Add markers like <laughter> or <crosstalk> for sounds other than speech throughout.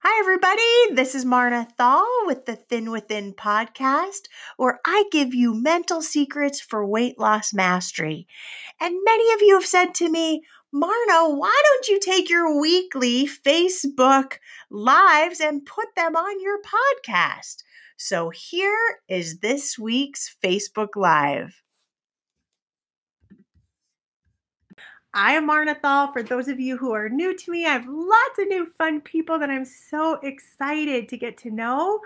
Hi, everybody. This is Marna Thall with the Thin Within podcast, where I give you mental secrets for weight loss mastery. And many of you have said to me, Marna, why don't you take your weekly Facebook lives and put them on your podcast? So here is this week's Facebook Live. I am Marna Thall. For those of you who are new to me, I have lots of new fun people that I'm so excited to get to know.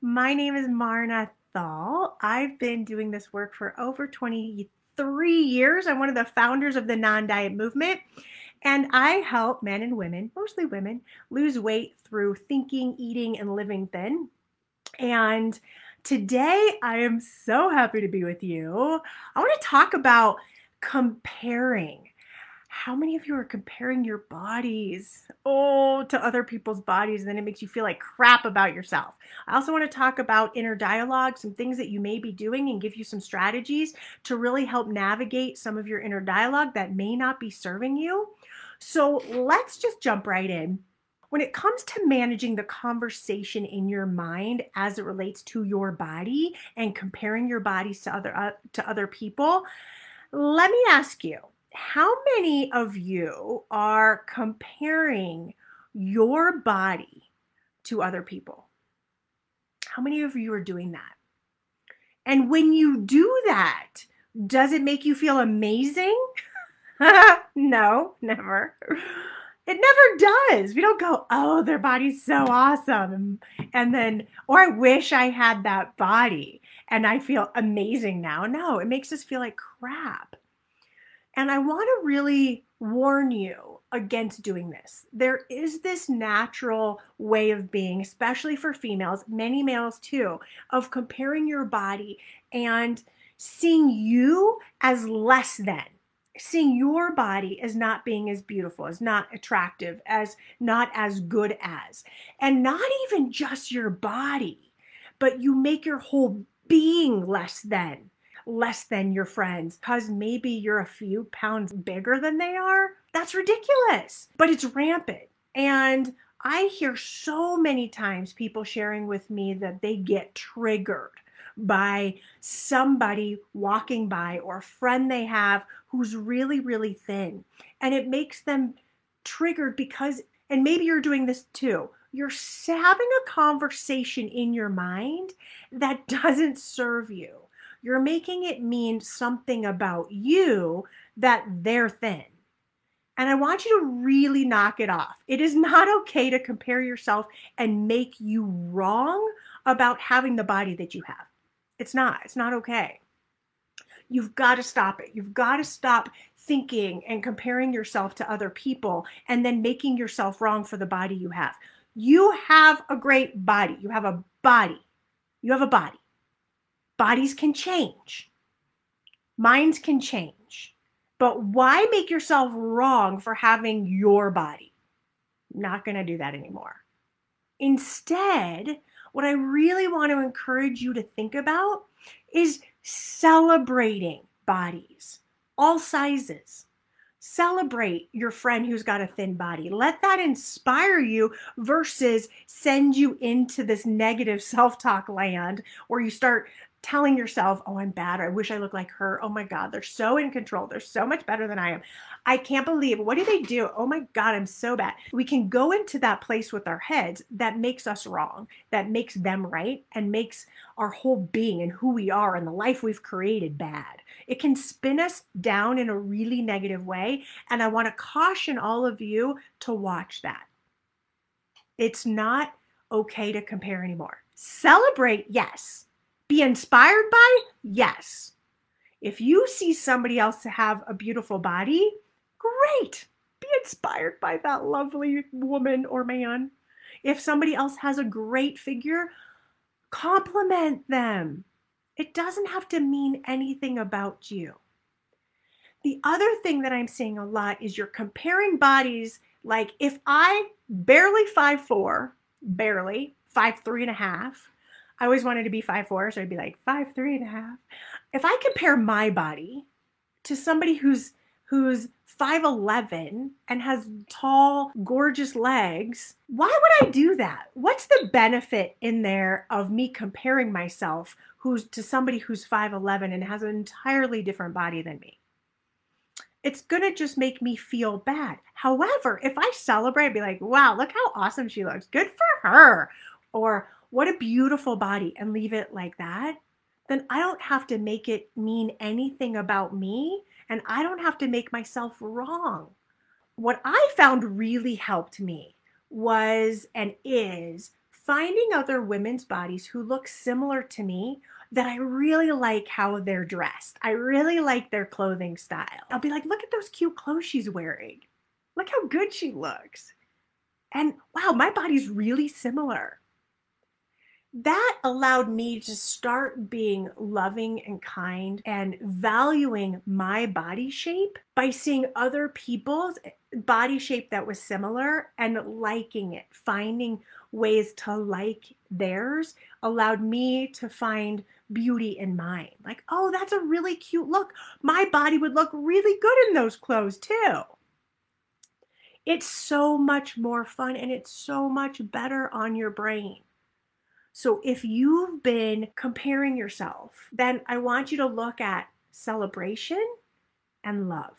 My name is Marna Thall. I've been doing this work for over 23 years. I'm one of the founders of the non diet movement. And I help men and women, mostly women, lose weight through thinking, eating, and living thin. And today I am so happy to be with you. I want to talk about comparing how many of you are comparing your bodies oh to other people's bodies and then it makes you feel like crap about yourself. I also want to talk about inner dialogue some things that you may be doing and give you some strategies to really help navigate some of your inner dialogue that may not be serving you. So let's just jump right in. When it comes to managing the conversation in your mind as it relates to your body and comparing your bodies to other uh, to other people let me ask you how many of you are comparing your body to other people? How many of you are doing that? And when you do that, does it make you feel amazing? <laughs> no, never. It never does. We don't go, oh, their body's so awesome. And then, or I wish I had that body and I feel amazing now. No, it makes us feel like crap. And I want to really warn you against doing this. There is this natural way of being, especially for females, many males too, of comparing your body and seeing you as less than seeing your body as not being as beautiful, as not attractive, as not as good as. And not even just your body, but you make your whole being less than less than your friends because maybe you're a few pounds bigger than they are. That's ridiculous, but it's rampant. And I hear so many times people sharing with me that they get triggered by somebody walking by or a friend they have who's really, really thin. And it makes them triggered because, and maybe you're doing this too, you're having a conversation in your mind that <laughs> doesn't serve you you're making it mean something about you that they're thin. And I want you to really knock it off. It is not <laughs> okay to compare yourself and make you wrong about having the body that you have. It's not. It's not okay. You've got to stop it. You've got to stop thinking and comparing yourself to other people and then making yourself wrong for the body you have. You have a great body. You have a body. You have a body. Bodies can change, minds can change. But why make yourself wrong for having your body? Not going to do that anymore. Instead, what I really want to encourage you to think about is celebrating bodies, all sizes. Celebrate your friend who's got a thin body. Let that inspire you versus send you into this negative <laughs> self talk land where you start telling yourself, oh, I'm bad, or I wish I looked like her. Oh my God, they're so in control. They're so much better than I am. I can't believe what do they do? Oh my God, I'm so bad. We can go into that place with our heads that makes us wrong, that makes them right, and makes our whole being and who we are and the life we've created bad. It can spin us down in a really negative way. And I want to caution all of you to watch that. It's not okay to compare anymore. Celebrate, yes be inspired by? Yes. If you see somebody else to have a beautiful body, great. Be inspired by that lovely woman or man. If somebody else has a great figure, compliment them. It doesn't have to mean anything about you. The other thing that I'm seeing a lot is you're comparing bodies. Like if I barely five four, barely five three and a half, I always wanted to be five four, so I'd be like five three and a half. If I compare my body to somebody who's who's 5'11 and has tall, gorgeous legs, why would I do that? What's the benefit in there of me comparing myself who's to somebody who's 5'11 and has an entirely different body than me? It's to just make me feel bad. However, if I celebrate, be like, wow, look how awesome she looks. Good for her. Or what a beautiful body, and leave it like that, then I don't have to make it mean anything about me and I don't have to make myself wrong. What I found really helped me was and is finding other women's bodies who look similar to me that I really like how they're dressed. I really like their clothing style. I'll be like, look at those cute clothes she's wearing. Look how good she looks. And wow, my body's really similar that allowed me to start being loving and kind and valuing my body shape by seeing other people's body shape that was similar and liking it, finding ways to like theirs allowed me to find beauty in mine. Like, oh, that's a really cute look. My body would look really good in those clothes too. It's so much more fun and it's so much better on your brain. So if you've been comparing yourself, then I want you to look at celebration and love.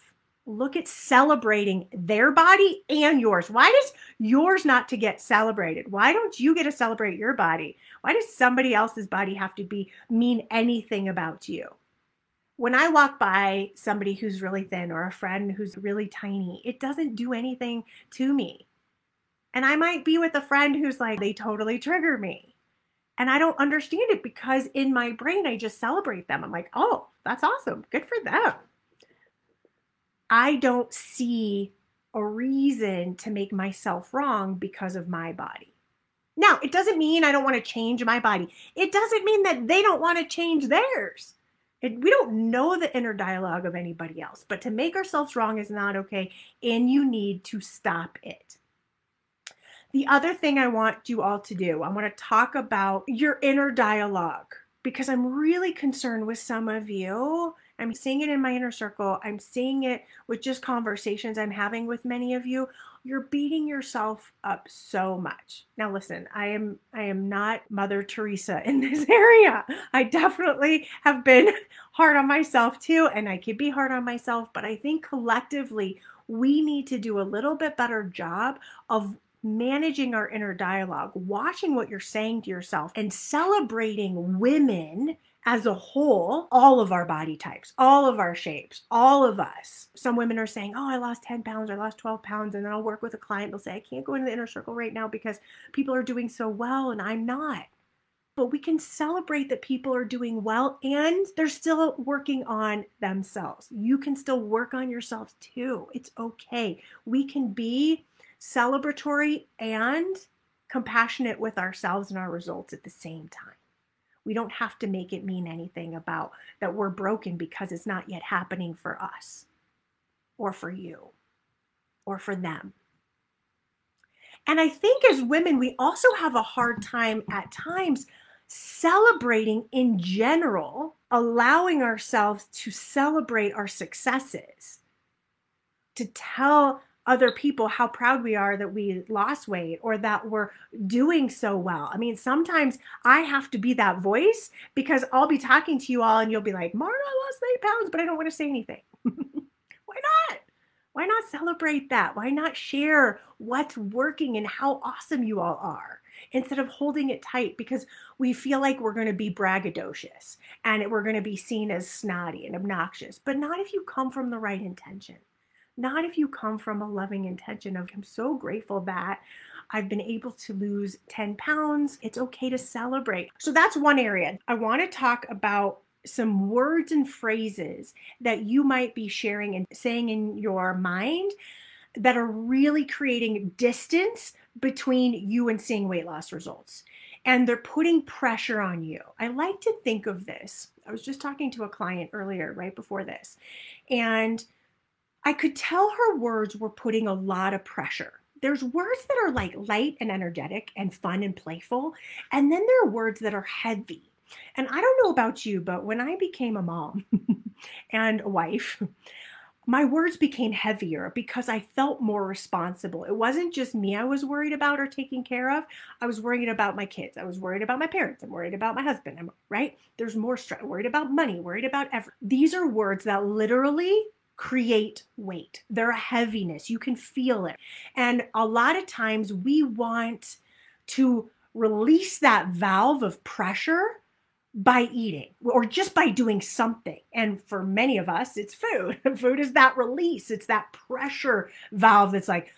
Look at celebrating their body and yours. Why does yours not to get celebrated? Why don't you get to celebrate your body? Why does somebody else's body have to be mean anything about you? When I walk by somebody who's really thin or a friend who's really tiny, it doesn't do anything to me. And I might be with a friend who's like, they totally trigger me. And I don't understand it because in my brain, I just celebrate them. I'm like, oh, that's awesome. Good for them. I don't see a reason to make myself wrong because of my body. Now, it doesn't mean I don't want to change my body. It doesn't mean that they don't want to change theirs. It, we don't know the inner dialogue of anybody else, but to make ourselves wrong is not okay, and you need to stop it. The other thing I want you all to do, I want to talk about your inner dialogue because I'm really concerned with some of you. I'm seeing it in my inner circle. I'm seeing it with just conversations I'm having with many of you. You're beating yourself up so much. Now listen, I am I am not Mother Teresa in <laughs> this area. I definitely have been <laughs> hard on myself too and I could be hard on myself, but I think collectively we need to do a little bit better job of managing our inner dialogue, watching what you're saying to yourself, and celebrating women as a whole, all of our body types, all of our shapes, all of us. Some women are saying, Oh, I lost 10 pounds, I lost 12 pounds. And then I'll work with a client, they'll say, I can't go into the inner circle right now because people are doing so well and I'm not. But we can celebrate that people are doing well and they're still working on themselves. You can still work on yourself too. It's okay. We can be celebratory and compassionate with ourselves and our results at the same time. We don't have to make it mean anything about that we're broken because it's not yet happening for us or for you or for them. And I think as women, we also have a hard time at times celebrating in general, allowing ourselves to celebrate our successes, to tell other people how proud we are that we lost weight or that we're doing so well. I mean, sometimes I have to be that voice because I'll be talking to you all and you'll be like, Marna, I lost eight pounds, but I don't want to say anything. <laughs> Why not? Why not celebrate that? Why not share what's working and how awesome you all are? Instead of holding it tight because we feel like we're going to be braggadocious and we're going to be seen as snotty and obnoxious, but not if you come from the right intention not if you come from a loving intention of I'm so grateful that I've been able to lose 10 pounds. It's okay to celebrate. So that's one area. I want to talk about some words and phrases that you might be sharing and saying in your mind that are really creating distance between you and seeing weight loss results. And they're putting pressure on you. I like to think of this. I was just talking to a client earlier, right before this. And I could tell her words were putting a lot of pressure. There's words that are like light and energetic and fun and playful. And then there are words that are heavy. And I don't know about you, but when I became a mom <laughs> and a wife, my words became heavier because I felt more responsible. It wasn't just me I was worried about or taking care of. I was worried about my kids. I was worried about my parents. I'm worried about my husband. I'm right. There's more stress. Worried about money. Worried about everything. These are words that literally create weight. They're a heaviness. You can feel it. And a lot of times we want to release that valve of pressure by eating or just by doing something. And for many of us, it's food. <laughs> food is that release, it's that pressure valve that's like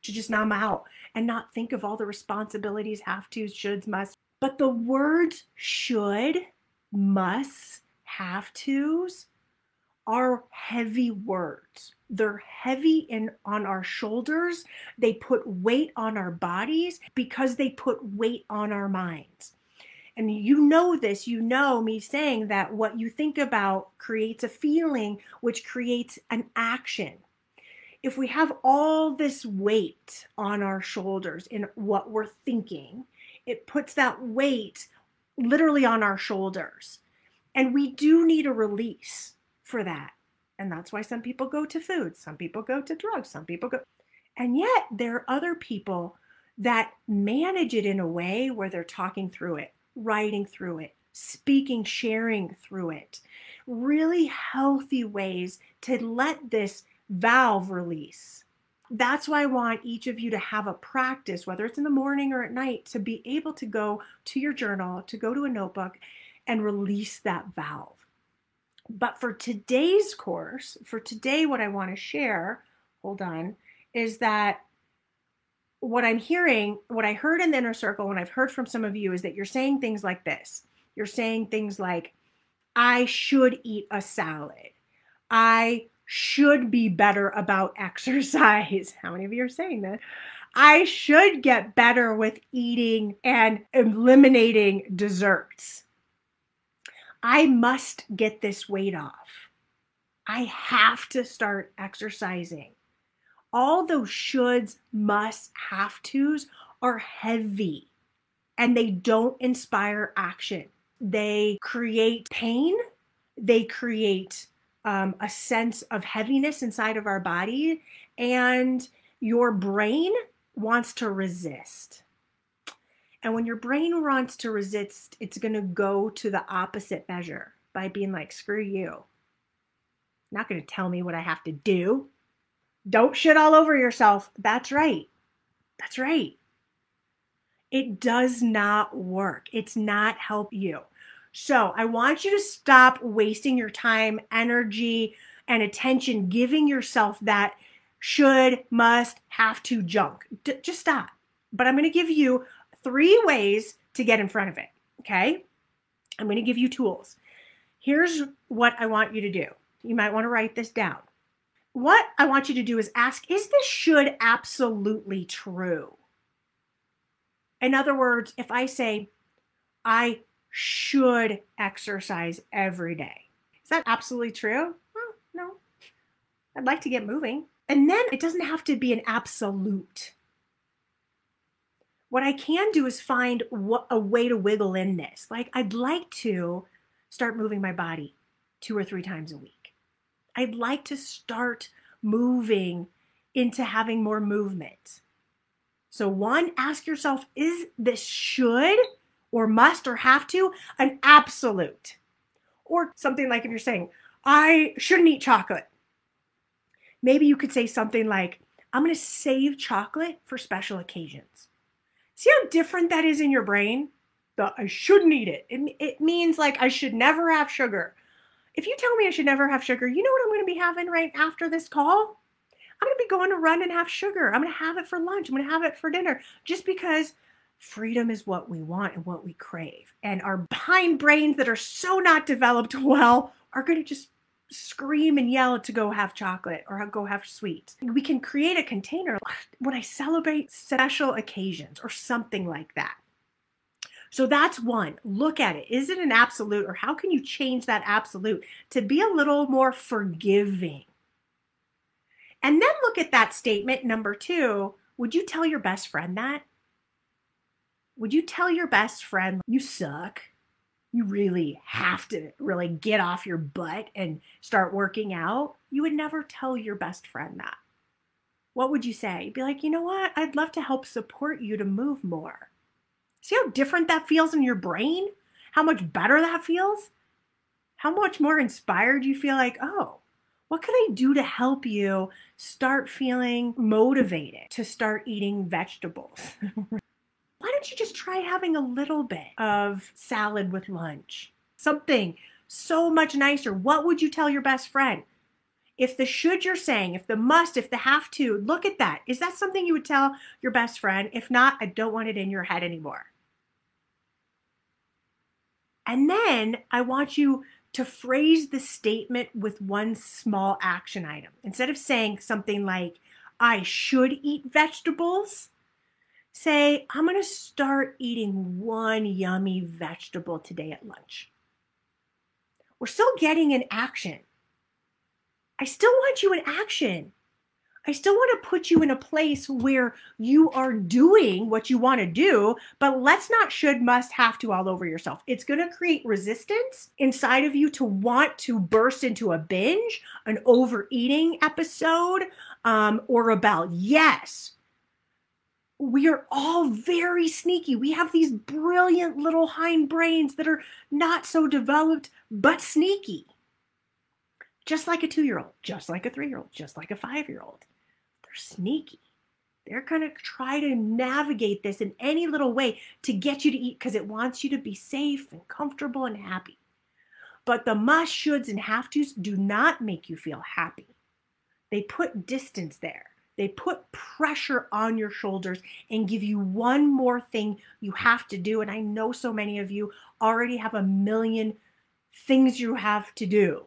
to just numb out and not think of all the responsibilities, have to, shoulds, must. But the words should, must, have tos are heavy words. They're heavy in on our shoulders. They put weight on our bodies because they put weight on our minds. And you know this, you know me saying that what you think about creates a feeling, which creates an action. If we have all this weight on our shoulders in what we're thinking, it puts that weight literally on our shoulders. And we do need a release for that. And that's why some people go to food, some people go to drugs, some people go. And yet there are other people that manage it in a way where they're talking through it, writing through it, speaking, sharing through it. Really healthy ways to let this valve release. That's why I want each of you to have a practice, whether it's in the morning or at night, to be able to go to your journal, to go to a notebook and release that valve. But for today's course, for today, what I want to share, hold on, is that what I'm hearing, what I heard in the inner circle, and I've heard from some of you, is that you're saying things like this. You're saying things like, I should eat a salad. I should be better about <laughs> exercise. How many of you are saying that? I should get better with eating and eliminating desserts. I must get this weight off. I have to start exercising. All those shoulds, musts, have tos are heavy and they don't inspire action. They create pain, they create um, a sense of heaviness inside of our body, and your brain wants to resist. And when your brain wants to resist, it's going to go to the opposite measure by being like, screw you. Not going to tell me what I have to do. Don't shit all over yourself. That's right. That's right. It does not work. It's not help you. So I want you to stop wasting your time, energy, and attention giving yourself that should, must, have to junk. D- just stop. But I'm going to give you three ways to get in front of it. Okay. I'm going to give you tools. Here's what I want you to do. You might want to write this down. What I want you to do is ask Is this should absolutely true? In other words, if I say, I should exercise every day, is that absolutely true? Well, no. I'd like to get moving. And then it doesn't have to be an absolute. What I can do is find a way to wiggle in this. Like, I'd like to start moving my body two or three times a week. I'd like to start moving into having more movement. So, one, ask yourself is this should or must or have to an absolute? Or something like if you're saying, I shouldn't eat chocolate. Maybe you could say something like, I'm going to save chocolate for special occasions. See how different that is in your brain? The I shouldn't eat it. it. It means like I should never have sugar. If you tell me I should never have sugar, you know what I'm going to be having right after this call? I'm going to be going to run and have sugar. I'm going to have it for lunch. I'm going to have it for dinner just because freedom is what we want and what we crave. And our behind brains that are so not developed well are going to just scream and yell to go have chocolate or go have sweet. We can create a container <sighs> when I celebrate special occasions or something like that. So that's one. Look at it. Is it an absolute or how can you change that absolute to be a little more forgiving? And then look at that statement number two. Would you tell your best friend that? Would you tell your best friend, you suck? You really have to really get off your butt and start working out, you would never tell your best friend that. What would you say? You'd be like, you know what? I'd love to help support you to move more. See how different that feels in your brain? How much better that feels? How much more inspired you feel like, oh, what could I do to help you start feeling motivated to start eating vegetables? <laughs> don't you just try having a little bit of salad with lunch? Something so much nicer. What would you tell your best friend? If the should you're saying, if the must, if the have to, look at that. Is that something you would tell your best friend? If not, I don't want it in your head anymore. And then I want you to phrase the statement with one small action item. Instead of saying something like, I should eat vegetables, say, I'm going to start eating one yummy vegetable today at lunch. We're still getting in action. I still want you in action. I still want to put you in a place where you are doing what you want to do, but let's not should, must, have to all over yourself. It's going to create resistance inside of you to want to burst into a binge, an overeating episode, um, or about yes, we are all very sneaky. We have these brilliant little hind brains that are not so developed, but sneaky. Just like a two year old, just like a three year old, just like a five year old. They're sneaky. They're going to try to navigate this in any little way to get you to eat because it wants you to be safe and comfortable and happy. But the must, shoulds, and have tos do not make you feel happy. They put distance there. They put pressure on your shoulders and give you one more thing you have to do. And I know so many of you already have a million things you have to do.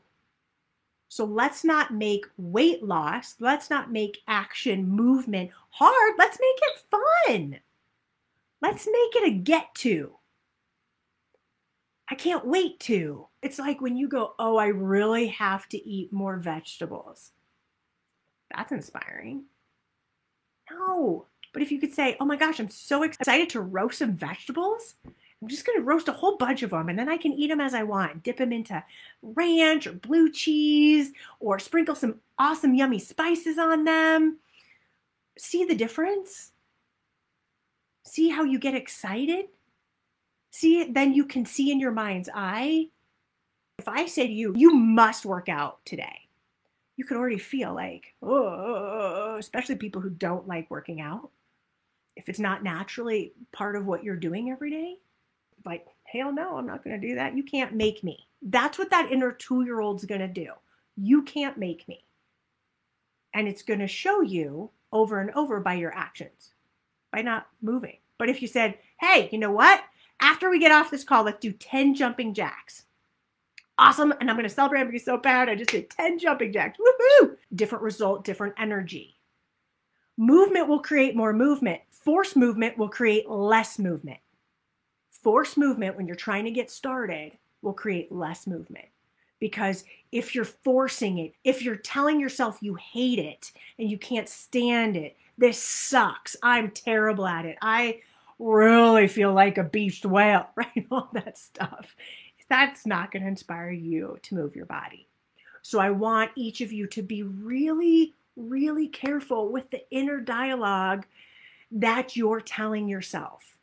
So let's not make weight loss, let's not make action, movement hard. Let's make it fun. Let's make it a get to. I can't wait to. It's like when you go, Oh, I really have to eat more vegetables. That's inspiring. No. But if you could say, oh my gosh, I'm so excited to roast some vegetables. I'm just going to roast a whole bunch of them and then I can eat them as I want. Dip them into ranch or blue cheese or sprinkle some awesome, yummy spices on them. See the difference? See how you get excited? See, then you can see in your mind's eye. If I say to you, you must work out today, you could already feel like, oh, especially people who don't like working out. If it's not naturally part of what you're doing every day, like, hell no, I'm not going to do that. You can't make me. That's what that inner two year old's going to do. You can't make me. And it's going to show you over and over by your actions, by not moving. But if you said, hey, you know what? After we get off this call, let's do 10 jumping jacks awesome. And I'm going to celebrate. I'm going to be so proud. I just did 10 jumping jacks. Woohoo! Different result, different energy. Movement will create more movement. Force movement will create less movement. Force movement, when you're trying to get started, will create less movement. Because if you're forcing it, if you're telling yourself you hate it and you can't stand it, this sucks. I'm terrible at it. I really feel like a beached whale, <laughs> right? All that stuff that's not going to inspire you to move your body. So I want each of you to be really, really careful with the inner dialogue that you're telling yourself.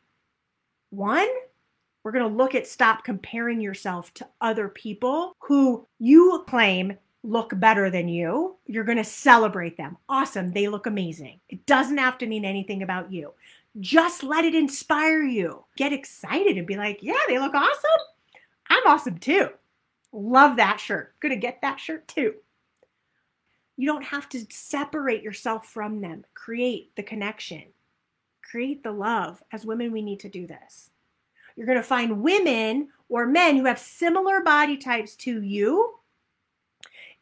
One, we're going to look at stop comparing yourself to other people who you claim look better than you. You're going to celebrate them. Awesome. They look amazing. It doesn't have to mean anything about you. Just let it inspire you. Get excited and be like, yeah, they look awesome. I'm awesome too. Love that shirt. Gonna get that shirt too. You don't have to separate yourself from them. Create the connection, create the love. As women, we need to do this. You're to find women or men who have similar body types to you,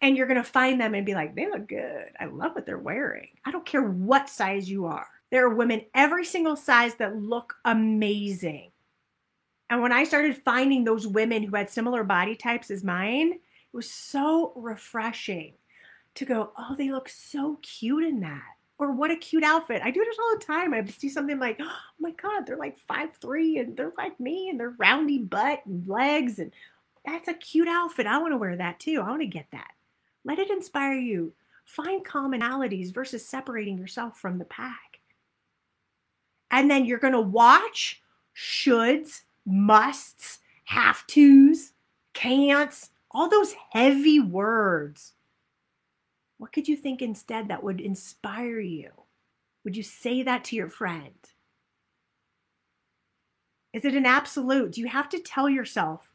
and you're going to find them and be like, they look good. I love what they're wearing. I don't care what size you are. There are women every single size that look amazing. And when I started finding those women who had similar body types as mine, it was so refreshing to go, oh, they look so cute in that. Or what a cute outfit. I do this all the time. I see something like, oh my God, they're like five three and they're like me and they're roundy butt and legs. And that's a cute outfit. I want to wear that too. I want to get that. Let it inspire you. Find commonalities versus separating yourself from the pack. And then you're going to watch shoulds, musts, have tos, can'ts, all those heavy words. What could you think instead that would inspire you? Would you say that to your friend? Is it an absolute? Do you have to tell yourself,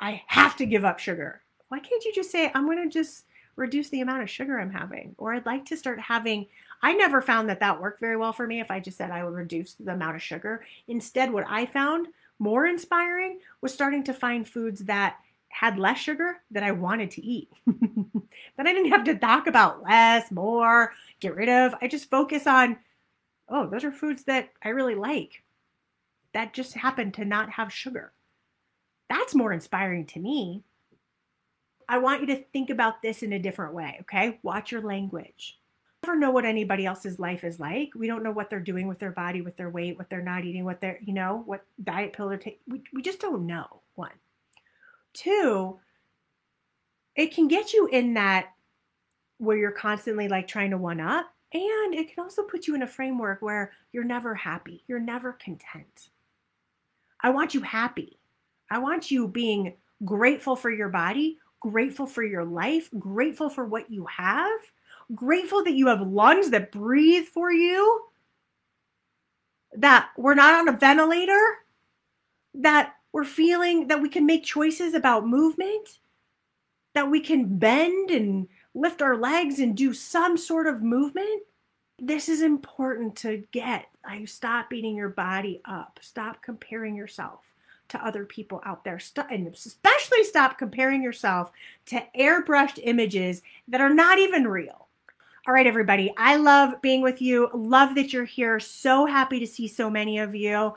I have to give up sugar? Why can't you just say, I'm going to just reduce the amount of sugar I'm having? Or I'd like to start having, I never found that that worked very well for me if I just said I would reduce the amount of sugar. Instead, what I found more inspiring was starting to find foods that had less sugar that I wanted to eat. <laughs> then I didn't have to talk about less, more, get rid of. I just focus on, oh, those are foods that I really like that just happen to not have sugar. That's more inspiring to me. I want you to think about this in a different way, okay? Watch your language. Never know what anybody else's life is like. We don't know what they're doing with their body, with their weight, what they're not eating, what they're, you know, what diet pill they're taking. We, we just don't know. One. Two, it can get you in that where you're constantly like trying to one up. And it can also put you in a framework where you're never happy, you're never content. I want you happy. I want you being grateful for your body, grateful for your life, grateful for what you have, grateful that you have lungs that breathe for you, that we're not on a ventilator, that we're feeling that we can make choices about movement, that we can bend and lift our legs and do some sort of movement. This is important to get. Stop beating your body up. Stop comparing yourself to other people out there. And especially stop comparing yourself to airbrushed images that are not even real. All right, everybody, I love being with you. Love that you're here. So happy to see so many of you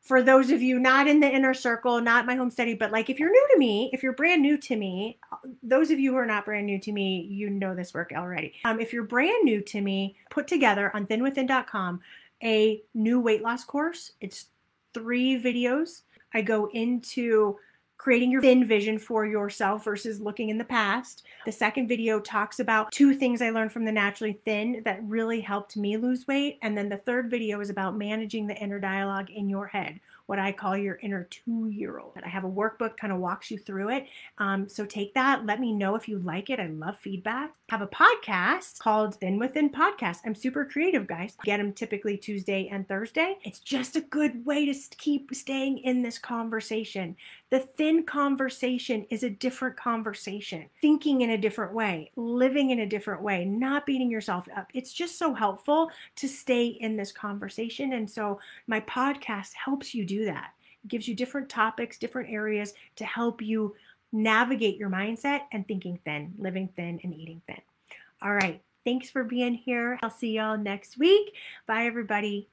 for those of you not in the inner circle, not my home study, but like if you're new to me, if you're brand new to me, those of you who are not brand new to me, you know this work already. Um, if you're brand new to me, put together on thinwithin.com a new weight loss course. It's three videos. I go into creating your thin vision for yourself versus looking in the past. The second video talks about two things I learned from the naturally thin that really helped me lose weight. And then the third video is about managing the inner dialogue in your head what I call your inner two year old. I have a workbook kind of walks you through it. Um, so take that. Let me know if you like it. I love feedback. I have a podcast called Thin Within Podcast. I'm super creative, guys. Get them typically Tuesday and Thursday. It's just a good way to keep staying in this conversation. The thin conversation is a different conversation, thinking in a different way, living in a different way, not beating yourself up. It's just so helpful to stay in this conversation. And so my podcast helps you do that. It gives you different topics, different areas to help you navigate your mindset and thinking thin, living thin, and eating thin. All right. Thanks for being here. I'll see y'all next week. Bye, everybody.